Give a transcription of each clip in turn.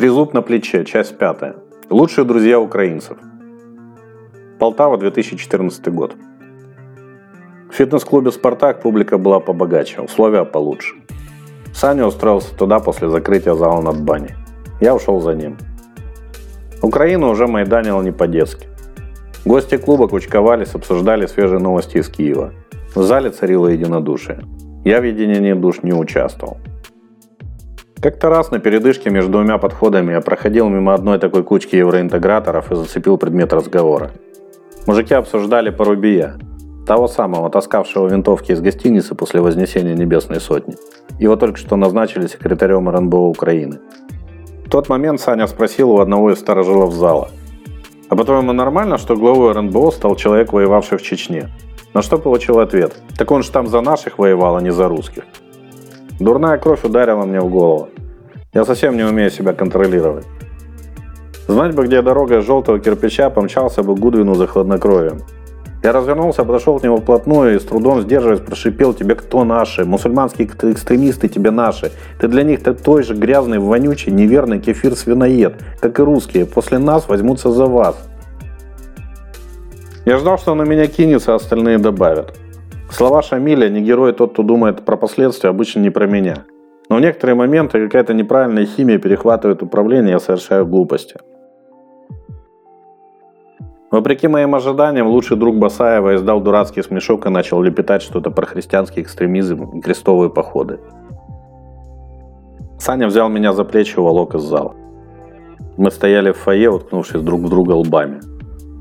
Трезуб на плече, часть пятая. Лучшие друзья украинцев. Полтава, 2014 год. В фитнес-клубе «Спартак» публика была побогаче, условия получше. Саня устроился туда после закрытия зала над баней. Я ушел за ним. Украина уже майданила не по-детски. Гости клуба кучковались, обсуждали свежие новости из Киева. В зале царило единодушие. Я в единении душ не участвовал. Как-то раз на передышке между двумя подходами я проходил мимо одной такой кучки евроинтеграторов и зацепил предмет разговора. Мужики обсуждали Порубия, того самого, таскавшего винтовки из гостиницы после вознесения Небесной Сотни. Его только что назначили секретарем РНБО Украины. В тот момент Саня спросил у одного из старожилов зала. «А по-твоему нормально, что главой РНБО стал человек, воевавший в Чечне?» На что получил ответ. «Так он же там за наших воевал, а не за русских». Дурная кровь ударила мне в голову. Я совсем не умею себя контролировать. Знать бы, где дорога из желтого кирпича, помчался бы Гудвину за хладнокровием. Я развернулся, подошел к нему вплотную и с трудом сдерживаясь прошипел «Тебе кто наши? Мусульманские экстремисты тебе наши. Ты для них ты той же грязный, вонючий, неверный кефир-свиноед, как и русские. После нас возьмутся за вас». Я ждал, что на меня кинется, а остальные добавят. Слова Шамиля «не герой тот, кто думает про последствия» обычно не про меня. Но в некоторые моменты какая-то неправильная химия перехватывает управление, я совершаю глупости. Вопреки моим ожиданиям, лучший друг Басаева издал дурацкий смешок и начал лепетать что-то про христианский экстремизм и крестовые походы. Саня взял меня за плечи и волок из зала. Мы стояли в фойе, уткнувшись друг в друга лбами.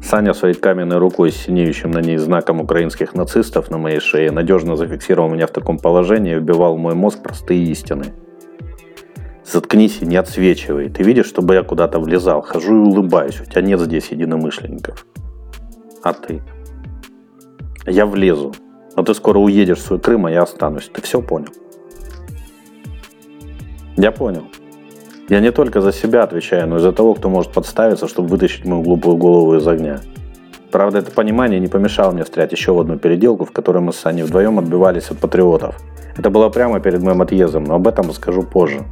Саня своей каменной рукой с синеющим на ней знаком украинских нацистов на моей шее надежно зафиксировал меня в таком положении и вбивал в мой мозг простые истины. Заткнись и не отсвечивай. Ты видишь, чтобы я куда-то влезал. Хожу и улыбаюсь. У тебя нет здесь единомышленников. А ты? Я влезу. Но ты скоро уедешь в свой Крым, а я останусь. Ты все понял? Я понял. Я не только за себя отвечаю, но и за того, кто может подставиться, чтобы вытащить мою глупую голову из огня. Правда, это понимание не помешало мне встрять еще в одну переделку, в которой мы с Саней вдвоем отбивались от патриотов. Это было прямо перед моим отъездом, но об этом расскажу позже.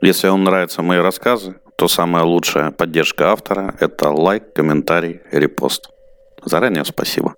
Если вам нравятся мои рассказы, то самая лучшая поддержка автора – это лайк, комментарий, репост. Заранее спасибо.